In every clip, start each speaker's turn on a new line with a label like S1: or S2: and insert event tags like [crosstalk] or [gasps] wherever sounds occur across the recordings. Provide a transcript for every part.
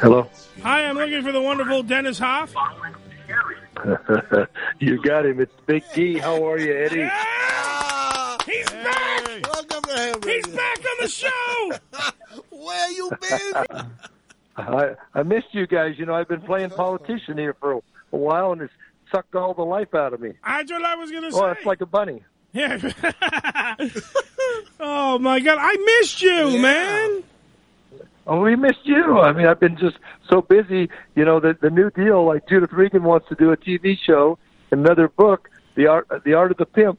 S1: Hello.
S2: Hi, I'm looking for the wonderful Dennis Hof. [laughs]
S1: you got him. It's Big D. How are you, Eddie?
S2: He's back.
S3: Welcome to him.
S2: He's back on the show. [laughs]
S3: Where you been? [laughs]
S1: I I missed you guys. You know, I've been playing politician here for a, a while, and it's sucked all the life out of me.
S2: That's what I was going to oh, say.
S1: Oh, it's like a bunny.
S2: Yeah. oh my God, I missed you, man.
S1: Oh, we missed you. I mean, I've been just so busy. You know, the the new deal. Like Judith Regan wants to do a TV show, another book, the art the art of the pimp,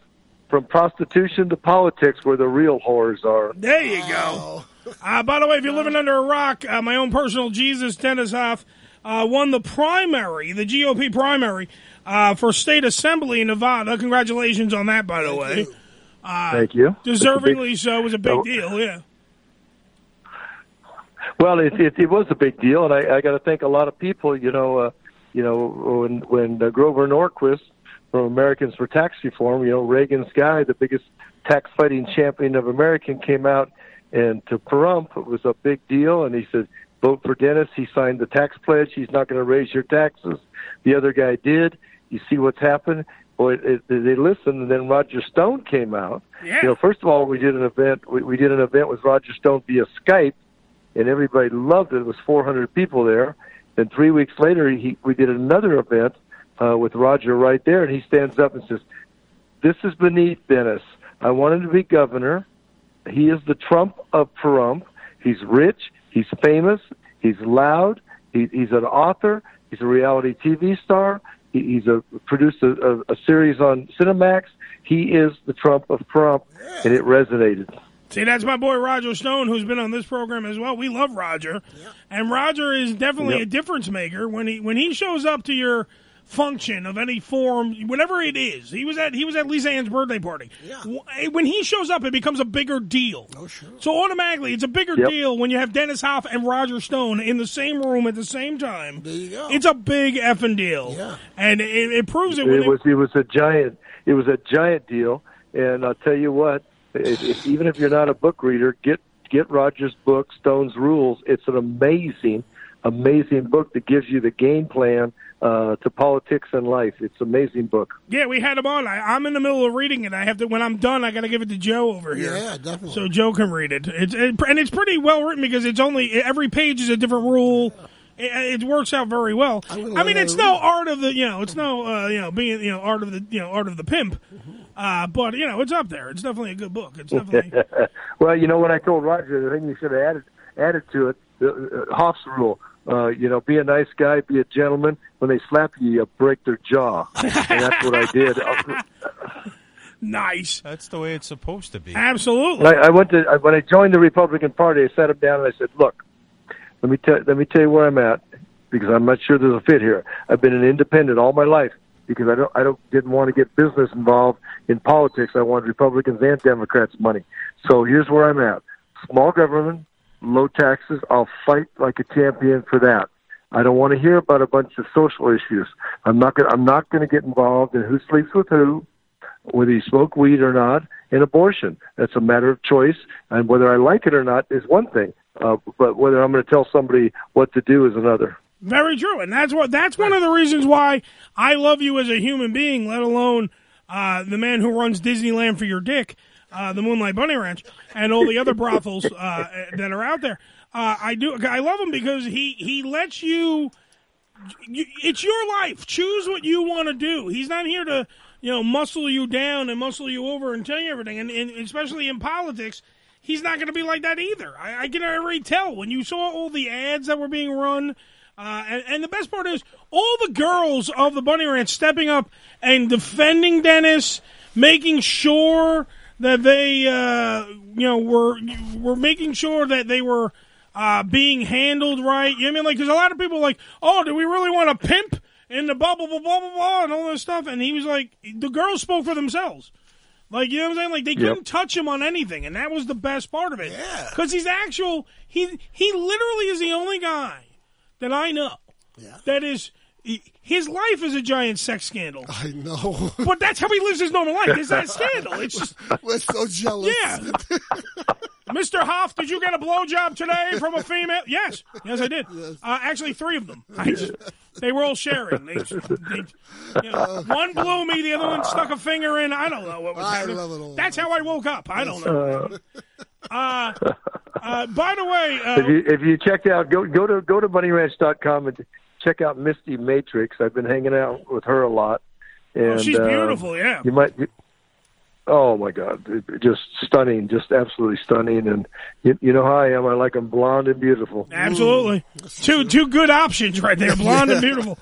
S1: from prostitution to politics, where the real horrors are.
S2: There you go. Uh, by the way, if you're living under a rock, uh, my own personal Jesus Dennis Hof uh, won the primary, the GOP primary, uh, for state assembly in Nevada. Congratulations on that, by the way. Uh,
S1: Thank you.
S2: Deservingly so. It was a big
S1: Oh.
S2: deal, yeah.
S1: Well, it, it, it was a big deal, and I, I got to thank a lot of people. You know, uh, you know when when uh, Grover Norquist from Americans for Tax Reform, you know Reagan's guy, the biggest tax fighting champion of American, came out and to Pahrump it was a big deal, and he said, "Vote for Dennis." He signed the tax pledge. He's not going to raise your taxes. The other guy did. You see what's happened. Boy, it, it, they listened, and then Roger Stone came out.
S2: Yeah.
S1: You know, first of all, we did an event. We, we did an event with Roger Stone via Skype and everybody loved it. It was 400 people there. Then three weeks later, he, we did another event uh, with Roger right there, and he stands up and says, "This is beneath Dennis. I want him to be governor. He is the Trump of Pahrump. He's rich. He's famous. He's loud. He, he's an author. He's a reality TV star. He, he's a produced a, a, a series on Cinemax. He is the Trump of Trump, and it resonated."
S2: See, that's my boy Roger Stone, who's been on this program as well. We love Roger, and Roger is definitely
S1: Yep.
S2: a difference maker when he when he shows up to your function of any form, whatever it is. He was at he was at Lisa Ann's birthday party. W- eh, When he shows up, it becomes a bigger deal. Oh sure. So automatically, it's a bigger
S1: Yep.
S2: deal when you have Dennis Hof and Roger Stone in the same room at the same time. There
S3: you go.
S2: It's a big effing deal. Yeah. And it, it proves it.
S1: It
S2: they-
S1: was it was a giant it was a giant deal, and I'll tell you what, if, if, even if you're not a book reader, get get Roger's book, Stone's Rules. It's an amazing, amazing book that gives you the game plan uh, to politics and life. It's an amazing book.
S2: Yeah, we had him on. I, I'm in the middle of reading it. I have to when I'm done. I got to give it to Joe over here.
S3: Yeah, definitely.
S2: So Joe can read it. It's it, and it's pretty well written because it's only every page is a different rule. It, it works out very well. I
S3: learn
S2: mean, it's
S3: to
S2: no art of the you know, it's no uh, you know being you know art of the you know art of the pimp. Uh, but you know, it's up there. It's definitely a good book. It's [laughs] definitely
S1: well, you know what I told Roger, the thing you should have added added to it, uh, uh, Hof's rule. Uh, you know, be a nice guy, be a gentleman. When they slap you, you break their jaw, and that's what I did. [laughs]
S2: nice.
S4: That's the way it's supposed to be.
S2: Absolutely.
S1: I, I went to I, when I joined the Republican Party, I sat him down and I said, "Look, let me tell let me tell you where I'm at because I'm not sure there's a fit here. I've been an independent all my life because I don't I don't didn't want to get business involved in politics. I wanted Republicans and Democrats money. So here's where I'm at: small government, low taxes. I'll fight like a champion for that. I don't want to hear about a bunch of social issues. I'm not gonna I'm not going to get involved in who sleeps with who." whether you smoke weed or not, and abortion. That's a matter of choice, and whether I like it or not is one thing. Uh, but whether I'm going to tell somebody what to do is another.
S2: Very true, and that's what that's one of the reasons why I love you as a human being, let alone uh, the man who runs Disneyland for your dick, uh, the Moonlight Bunny Ranch, and all the other brothels uh, that are out there. Uh, I do. I love him because he he lets you. you it's your life. Choose what you want to do. He's not here to you know muscle you down and muscle you over and tell you everything. And, and especially in politics, he's not going to be like that either. I, I can already tell when you saw all the ads that were being run. Uh, and, and the best part is all the girls of the Bunny Ranch stepping up and defending Dennis, making sure that they, uh, you know, were were making sure that they were uh, being handled right. You know what I mean? Like, because a lot of people like, oh, do we really want a pimp in the blah blah blah blah blah blah and all this stuff? And he was like, the girls spoke for themselves. Like you know what I'm saying? Like they
S1: Yep.
S2: couldn't touch him on anything, and that was the best part of it. Yeah, because he's actual. He he literally is the only guy that I know that is. His life is a giant sex scandal.
S3: I know. [laughs]
S2: But that's how he lives his normal life. Is that scandal? It's just [laughs]
S3: We're so jealous.
S2: yeah. [laughs] Mr. Hof, did you get a blowjob today from a female? Yes, yes, I did. Uh, actually, three of them. I just, they were all sharing. They, they, you know, one blew me, the other one stuck a finger in. I don't know what was
S3: I
S2: happening.
S3: love it all.
S2: That's how I woke up. I don't know. Uh, uh, uh, by the way, uh,
S1: if you if you check out go go to go to bunnyranch.com and check out Misty Matrix. I've been hanging out with her a lot. And,
S2: oh, she's
S1: uh,
S2: beautiful. Yeah.
S1: You might. Oh my God! Just stunning, just absolutely stunning. And you, you know how I am. I like them blonde and beautiful.
S2: Absolutely, two two good options right there, blonde and [laughs] beautiful.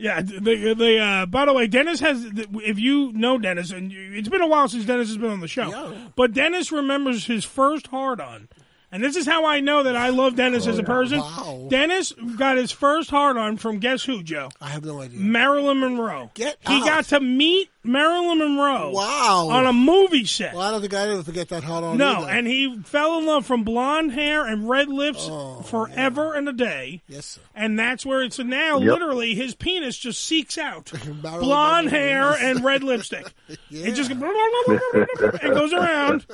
S2: Yeah, they, they, uh, by the way, Dennis has, if you know Dennis, and it's been a while since Dennis has been on the show,
S3: Yeah.
S2: but Dennis remembers his first hard on. And this is how I know that I love Dennis as a oh, person.
S3: Wow.
S2: Dennis got his first hard on from guess who, Joe?
S3: I have no idea.
S2: Marilyn Monroe.
S3: Get
S2: he
S3: out.
S2: got to meet Marilyn Monroe
S3: Wow.
S2: on a movie set.
S3: well, I don't think I ever forget that hot on.
S2: No,
S3: either.
S2: and he fell in love from blonde hair and red lips
S3: Oh,
S2: forever and a day.
S3: yes, sir.
S2: And that's where it's now.
S1: Yep.
S2: Literally, his penis just seeks out [laughs] blonde
S3: Monroe,
S2: hair and red [laughs] lipstick.
S3: Yeah.
S2: It just and [laughs] goes around.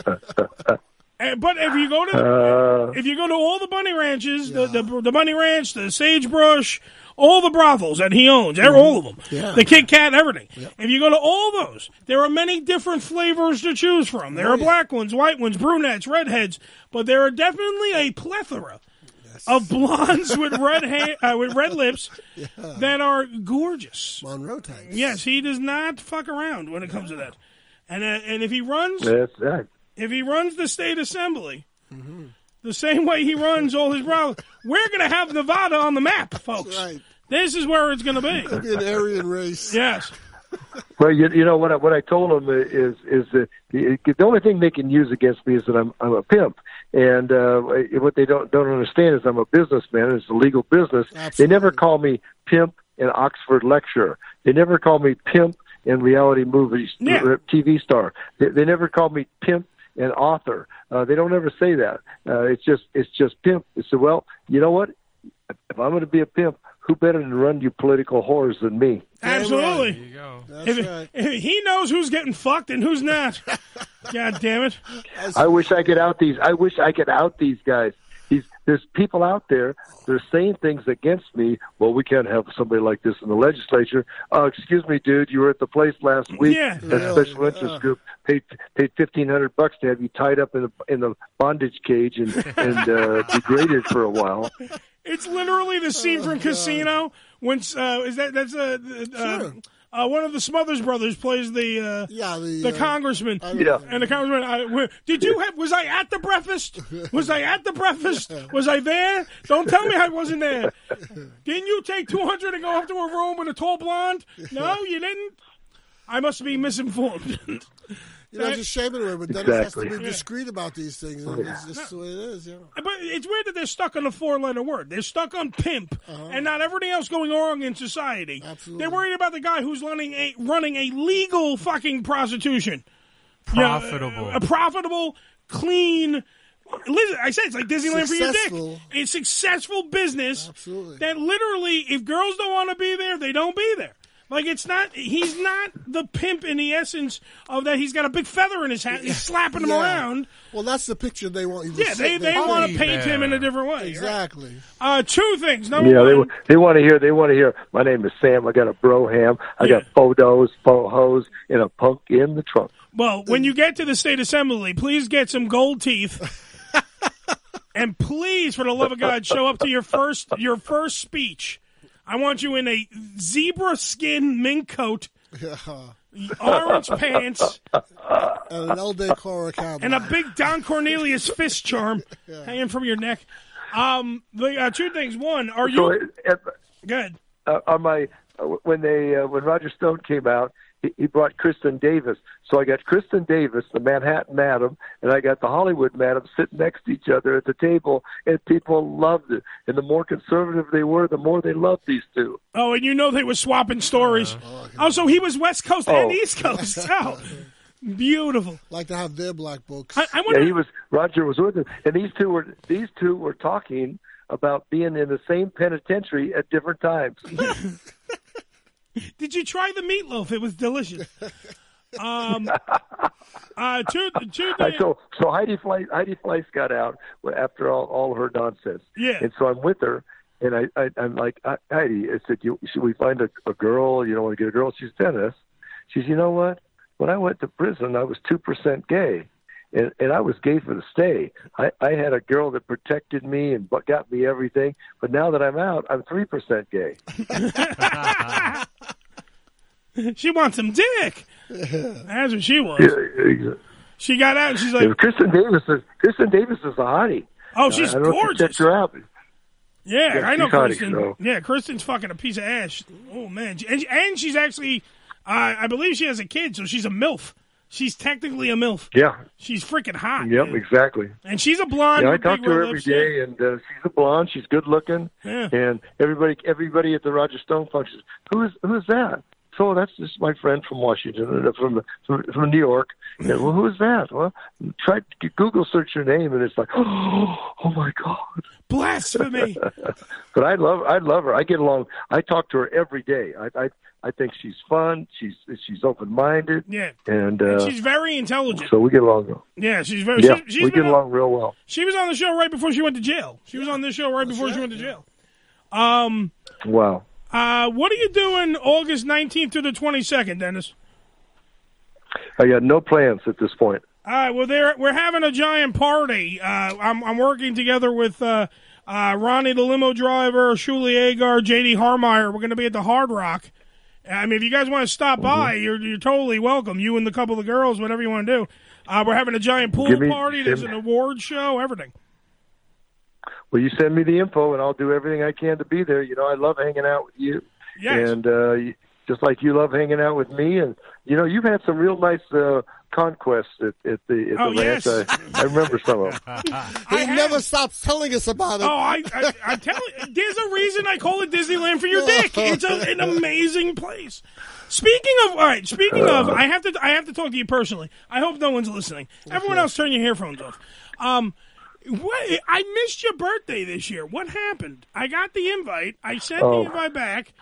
S2: And- But if you go to
S1: Uh,
S2: if you go to all the bunny ranches, the, the the bunny ranch, the sagebrush, all the brothels that he owns, they're all of them,
S3: Yeah.
S2: the Kit Kat, everything. If you go to all those, there are many different flavors to choose from. There are black ones, white ones, brunettes, redheads, but there are definitely a plethora of blondes with red hair, [laughs] uh, with red lips that are gorgeous.
S3: Monroe types.
S2: Yes, he does not fuck around when it comes to that. And uh, and if he runs,
S1: that's that.
S2: If he runs the state assembly the same way he runs all his brothers, we're going to have Nevada on the map, folks.
S3: Right.
S2: This is where it's going to be.
S3: It'll Be an Aryan race. [laughs]
S2: Yes.
S1: Well, you, you know what I, what I told them is is that the, the only thing they can use against me is that I'm I'm a pimp, and uh, what they don't don't understand is I'm a businessman. It's a legal business. They never call me pimp and Oxford lecturer. They never call me pimp and reality movies
S2: Yeah.
S1: uh, TV star. They, they never call me pimp and author. Uh, they don't ever say that. Uh, it's just it's just pimp. It's well, you know what? If I'm going to be a pimp, who better to run you political whores than me?
S2: Absolutely.
S4: There you go.
S3: That's
S2: If,
S3: right.
S2: if he knows who's getting fucked and who's not. [laughs] God damn it.
S1: I wish I could out these. I wish I could out these guys. These there's people out there. They're saying things against me. Well, we can't have somebody like this in the legislature. Uh, excuse me, dude. You were at the place last week.
S2: Yeah.
S1: That
S3: Yeah,
S1: special
S3: yeah.
S1: interest group paid paid fifteen hundred bucks to have you tied up in the in the bondage cage and and uh, [laughs] degraded for a while.
S2: It's literally the
S3: Oh,
S2: scene from Casino when uh, is that that's uh, uh,
S3: Sure.
S2: Uh, one of the Smothers brothers plays the uh,
S3: Yeah, the,
S2: the
S3: uh,
S2: congressman.
S1: Yeah.
S2: And the congressman, I, where- did you have? Was I at the breakfast? Was I at the breakfast? Was I there? Don't tell me I wasn't there. Didn't you take two hundred and go off to a room with a tall blonde? No, you didn't. I must be misinformed. [laughs]
S3: You know, just shaming away, but Dennis
S1: Exactly.
S3: has to be discreet about these things. and It's just the way it is, you know.
S2: But it's weird that they're stuck on a four-letter word. They're stuck on pimp,
S3: Uh-huh.
S2: and not everything else going wrong in society.
S3: Absolutely.
S2: They're worried about the guy who's running a running a legal fucking prostitution. Yeah,
S4: Profitable.
S2: a profitable, clean. Listen, I said it's like Disneyland for your dick. A successful business
S3: Absolutely.
S2: that literally, if girls don't want to be there, they don't be there. Like it's not. He's not the pimp in the essence of that. He's got a big feather in his hat. He's slapping them
S3: Yeah.
S2: around.
S3: Well, that's the picture they want you to
S2: Yeah,
S3: see.
S2: they, they want to
S4: Honey
S2: paint him in a different way. right?
S3: Exactly.
S2: Uh, two things. Number
S1: Yeah, they
S2: one,
S1: they want to hear. They want to hear. My name is Sam. I got a broham. I got
S2: Yeah.
S1: photos, hose, and a punk in the trunk.
S2: well, when you get to the state assembly, please get some gold teeth, [laughs] and please, for the love of God, show up to your first your first speech. I want you in a zebra skin mink coat, [laughs] orange pants,
S3: And an El Decor cowboy.
S2: and a big Don Cornelius fist charm [laughs] hanging from your neck. Um, the uh, two things. One, are
S1: So,
S2: you
S1: uh,
S2: good?
S1: uh, on my uh, when they uh, when Roger Stone came out, he, he brought Kristen Davis. So I got Kristen Davis, the Manhattan Madam, and I got the Hollywood Madam sitting next to each other at the table, and people loved it. And the more conservative they were, the more they loved these two.
S2: Oh, and you know they were swapping stories. Oh, so he was West Coast and
S1: Oh.
S2: East Coast. [laughs] Oh, beautiful.
S3: like to have their black books.
S2: I, I wonder.
S1: Yeah, he was Roger was with him, and these two were these two were talking about being in the same penitentiary at different times. [laughs]
S2: Did you try the meatloaf? It was delicious. [laughs] Um, uh, two, two
S1: I,
S2: things.
S1: so so Heidi Fleiss, Heidi Fleiss got out after all, all her nonsense.
S2: Yeah.
S1: And so I'm with her, and I, I I'm like "Hi- Heidi. I said, you, should we find a, a girl? You don't want to get a girl? She's Dennis. She said, you know what? When I went to prison, I was two percent gay. And, and I was gay for the stay. I, I had a girl that protected me and got me everything. But now that I'm out, I'm three percent gay. [laughs] [laughs] [laughs]
S2: She wants some dick. [laughs] That's what she was.
S1: Yeah,
S2: She got out and she's like,
S1: Kristen Davis is Kristen Davis is a hottie.
S2: "Oh, she's
S1: I don't know if you
S2: gorgeous."
S1: checked her out.
S2: Yeah,
S1: Yeah,
S2: I know
S1: she's hottie,
S2: Kristen.
S1: so.
S2: Yeah, Kristen's fucking a piece of ass. Oh man, and, and she's actually, uh, I believe she has a kid, so she's a milf. She's technically a milf.
S1: Yeah.
S2: She's freaking hot.
S1: Yep.
S2: man.
S1: Exactly.
S2: And she's a blonde.
S1: Yeah, I talk to her every day, every and uh, she's a blonde. She's good looking,
S2: Yeah.
S1: and everybody, everybody at the Roger Stone function, who is who is that? So that's just my friend from Washington, uh, from from, from New York. Yeah, well, who is that? Well, try to Google search your name, and it's like, [gasps] oh, my god.
S2: Blasphemy. [laughs]
S1: but I love, I love her. I get along. I talk to her every day. I, I, I think she's fun. She's she's open minded.
S2: Yeah.
S1: and, uh,
S2: And she's very intelligent.
S1: so we get along.
S2: Yeah, she's very.
S1: Yeah,
S2: she, she's
S1: we get
S2: on-
S1: along real well.
S2: She was on the show right before she went to jail. She was on this show right before she went to jail. Um,
S1: Wow.
S2: Uh, what are you doing August nineteenth to the twenty second, Dennis?
S1: I got no plans at this point.
S2: All right, well, there we're having a giant party. Uh, I'm, I'm working together with uh, uh, Ronnie the limo driver, Shuli Egar, J.D. Harmeyer. We're going to be at the Hard Rock. I mean, if you guys want to stop by, you're you're totally welcome. You and the couple of girls, whatever you want to do. Uh, we're having a giant pool
S1: me-
S2: party. There's an award show, everything.
S1: Well, you send me the info, and I'll do everything I can to be there. You know, I love hanging out with you,
S2: Yes.
S1: and uh, just like you love hanging out with me. And you know, you've had some real nice uh, conquests at, at the at
S2: Oh,
S1: the ranch.
S2: yes.
S1: I, I remember some of [laughs] them.
S3: He never stops telling us about it.
S2: Oh, I, I, I tell you, there's a reason I call it Disneyland for your dick. It's a, an amazing place. Speaking of, all right. Speaking of, I have to, I have to talk to you personally. I hope no one's listening. Everyone else, turn your earphones off. Um, what? I missed your birthday this year. What happened? I got the invite. I sent
S1: Oh.
S2: the invite back,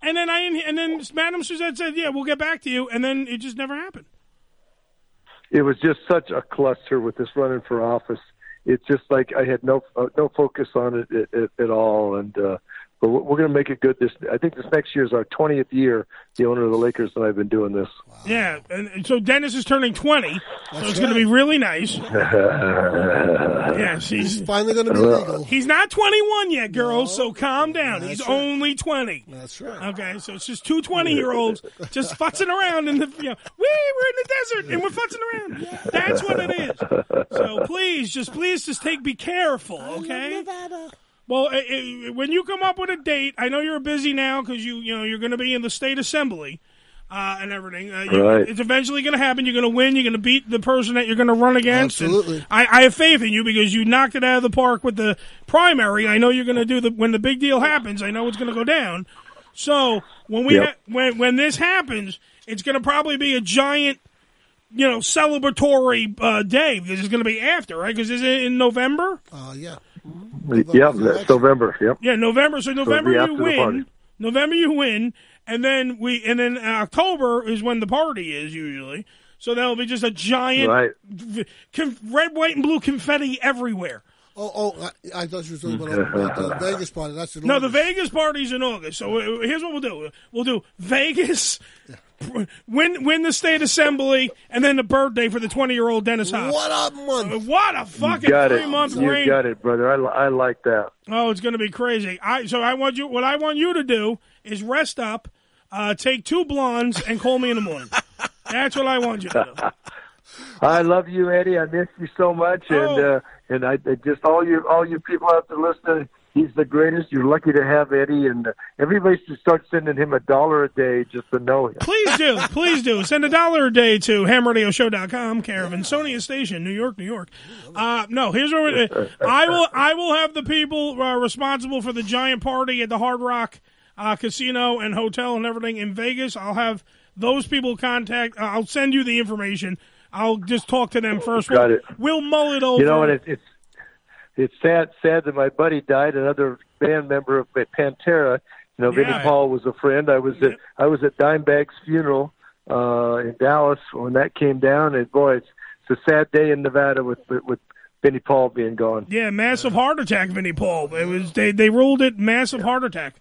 S2: and then I, and then Madam Suzette said, "Yeah, we'll get back to you," and then it just never happened.
S1: It was just such a cluster with this running for office. It's just like I had no uh, no focus on it at, at, at all, and uh, but we're, we're going to make it good. This I think this next year is our 20th year. The owner of the Lakers and I've been doing this.
S2: Yeah, and, and so Dennis is turning twenty, so it's going to be really nice. [laughs] Yes, he's
S3: finally going to be legal.
S2: He's not 21 yet, girls, so calm down. He's
S3: right.
S2: only 20.
S3: That's right.
S2: Okay, so it's just two 20 year olds just futzing around in the, you know, wee, we're in the desert and we're futzing around. That's what it is. So please, just please, just take, be careful, okay? Well, eh, eh, when you come up with a date, I know you're busy now because you, you know, you're going to be in the state assembly. Uh, and everything. Uh, you-
S1: Right.
S2: It's eventually going to happen. You're going to win. You're going to beat the person that you're going to run against.
S3: Absolutely.
S2: I, I have faith in you because you knocked it out of the park with the primary. I know you're going to do the when the big deal happens. I know it's going to go down. So when we
S1: Yep.
S2: ha- when when this happens, it's going to probably be a giant, you know, celebratory uh, day because it's going to be after, right? Because is it in November?
S3: Uh, yeah.
S1: Yeah, that's November. Yep.
S2: Yeah, November. So November
S1: be
S2: you win. November you win, and then we and then October is when the party is usually. So that'll be just a giant
S1: Right.
S2: v- conf- red, white, and blue confetti everywhere.
S3: Oh, oh, I, I thought you were talking about [laughs] uh, the Vegas party. That's in
S2: No, the
S3: August.
S2: Vegas party's in August. So uh, here's what we'll do: we'll do Vegas, [laughs] win win the state assembly, and then the birthday for the 20 year old Dennis Hobbs.
S3: What a month!
S2: What a
S1: You
S2: fucking
S1: got
S2: three
S1: it.
S2: month
S1: You
S2: reign!
S1: got it, brother. I, I like that.
S2: Oh, it's going to be crazy. I so I want you. What I want you to do is rest up, uh, take two blondes, and call me in the morning. That's what I want you to do. [laughs]
S1: I love you, Eddie. I miss you so much, and
S2: Oh.
S1: uh, and I I just all you all you people out there listening. He's the greatest. You're lucky to have Eddie, and uh, everybody should start sending him a dollar a day just to know him.
S2: Please do. [laughs] Please do. Send a dollar a day to hamradioshow.com, care of Insonia Station, New York, New York. Uh, no, here's what we're, I will. I will have the people uh, responsible for the giant party at the Hard Rock uh, Casino and Hotel and everything in Vegas. I'll have those people contact. Uh, I'll send you the information. I'll just talk to them first.
S1: Got
S2: we'll,
S1: it.
S2: We'll mull it over.
S1: You know, and it, it's it's sad sad that my buddy died. Another band member of Pantera. You know, Vinnie
S2: Yeah.
S1: Paul was a friend. I was at I was at Dimebag's funeral uh, in Dallas when that came down, and boy, it's it's a sad day in Nevada with with, with Vinnie Paul being gone.
S2: Yeah, massive heart attack, Vinnie Paul. It was they they ruled it massive heart attack.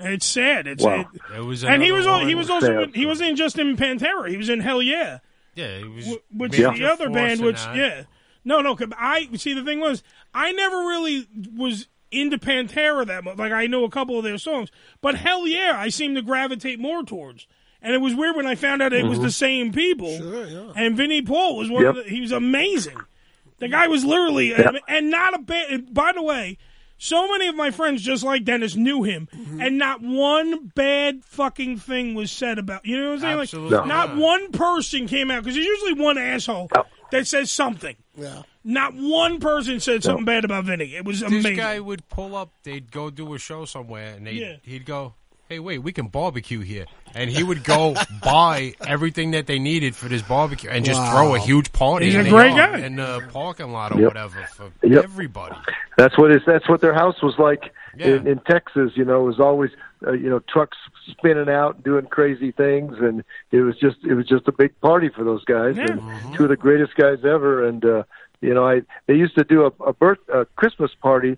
S2: It's sad. It's
S1: Wow.
S2: it,
S4: It was
S2: and he was
S4: another
S2: he was also
S1: Sad.
S2: he wasn't just in Pantera. He was in Hell Yeah.
S4: Yeah, he was.
S2: Which
S4: Major
S2: is the other band, which
S4: that.
S2: yeah, no, no. I see the thing was I never really was into Pantera that much. Like I know a couple of their songs, but hell yeah, I seem to gravitate more towards. And it was weird when I found out it was the mm-hmm. same people.
S3: Sure, yeah.
S2: And Vinnie Paul was one
S1: Yep.
S2: of the, he was amazing. The guy was literally
S1: Yep.
S2: and not a bad. By the way. So many of my friends, just like Dennis, knew him,
S4: Mm-hmm.
S2: and not one bad fucking thing was said about. You know what I'm saying?
S4: Absolutely
S2: Like, not
S4: not.
S2: one person came out because there's usually one asshole that says something.
S3: Yeah.
S2: Not one person said something bad about Vinnie. It was amazing.
S4: This guy would pull up. They'd go do a show somewhere, and they
S2: Yeah.
S4: he'd go, "Hey, wait, we can barbecue here," and he would go [laughs] buy everything that they needed for this barbecue and just
S3: Wow.
S4: throw a huge party.
S2: He's
S4: in
S2: a
S4: the
S2: great guy.
S4: in the parking lot or
S1: Yep.
S4: whatever for
S1: Yep.
S4: everybody.
S1: That's what his. That's what their house was like
S4: Yeah.
S1: in, in Texas. You know, it was always uh, you know trucks spinning out and doing crazy things, and it was just it was just a big party for those guys.
S2: Yeah.
S1: And two of the greatest guys ever. And uh, you know, I they used to do a, a birth a Christmas party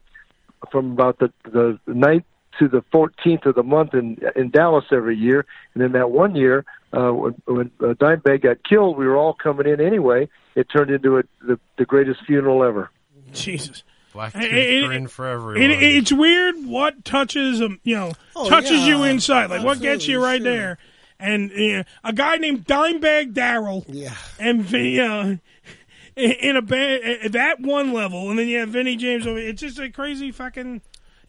S1: from about the the ninth to the 14th of the month in in Dallas every year. And then that one year, uh, when, when uh, Dimebag got killed, we were all coming in anyway. It turned into a, the the greatest funeral ever.
S2: Jesus.
S4: Black
S2: It-
S4: tooth
S2: it-
S4: grin for everyone.
S2: It, it's weird what touches um, you know
S3: Oh,
S2: touches
S3: yeah.
S2: you inside, like what gets you right
S3: sure.
S2: there. And uh, a guy named Dimebag Darrell,
S3: Yeah.
S2: and Vin- you know, in in a band at that one level, and then you have Vinny James. over It's just a crazy fucking,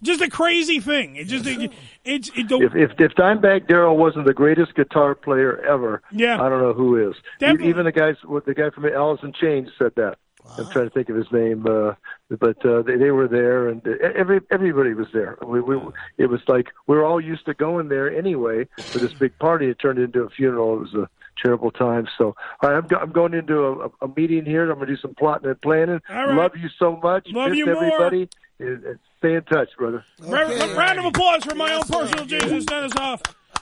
S2: just a crazy thing. It just it, it's it, the,
S1: if if if Dimebag Darrell wasn't the greatest guitar player ever,
S2: Yeah.
S1: I don't know who is.
S2: Definitely.
S1: Even the guys, what the guy from Alice in Chains said that. I'm trying to think of his name, uh, but uh, they they were there, and uh, every everybody was there. We, we it was like we were all used to going there anyway for this big party. It turned into a funeral. It was a terrible time. So, all right, I'm go, I'm going into a, a meeting here. I'm going to do some plotting and planning.
S2: All right.
S1: Love you so much.
S2: Love
S1: Miss
S2: you more.
S1: everybody. And- and Stay in touch, brother.
S2: round,
S3: Okay.
S2: round of applause for my own
S3: personal sir.
S2: personal Jesus Dennis Hof.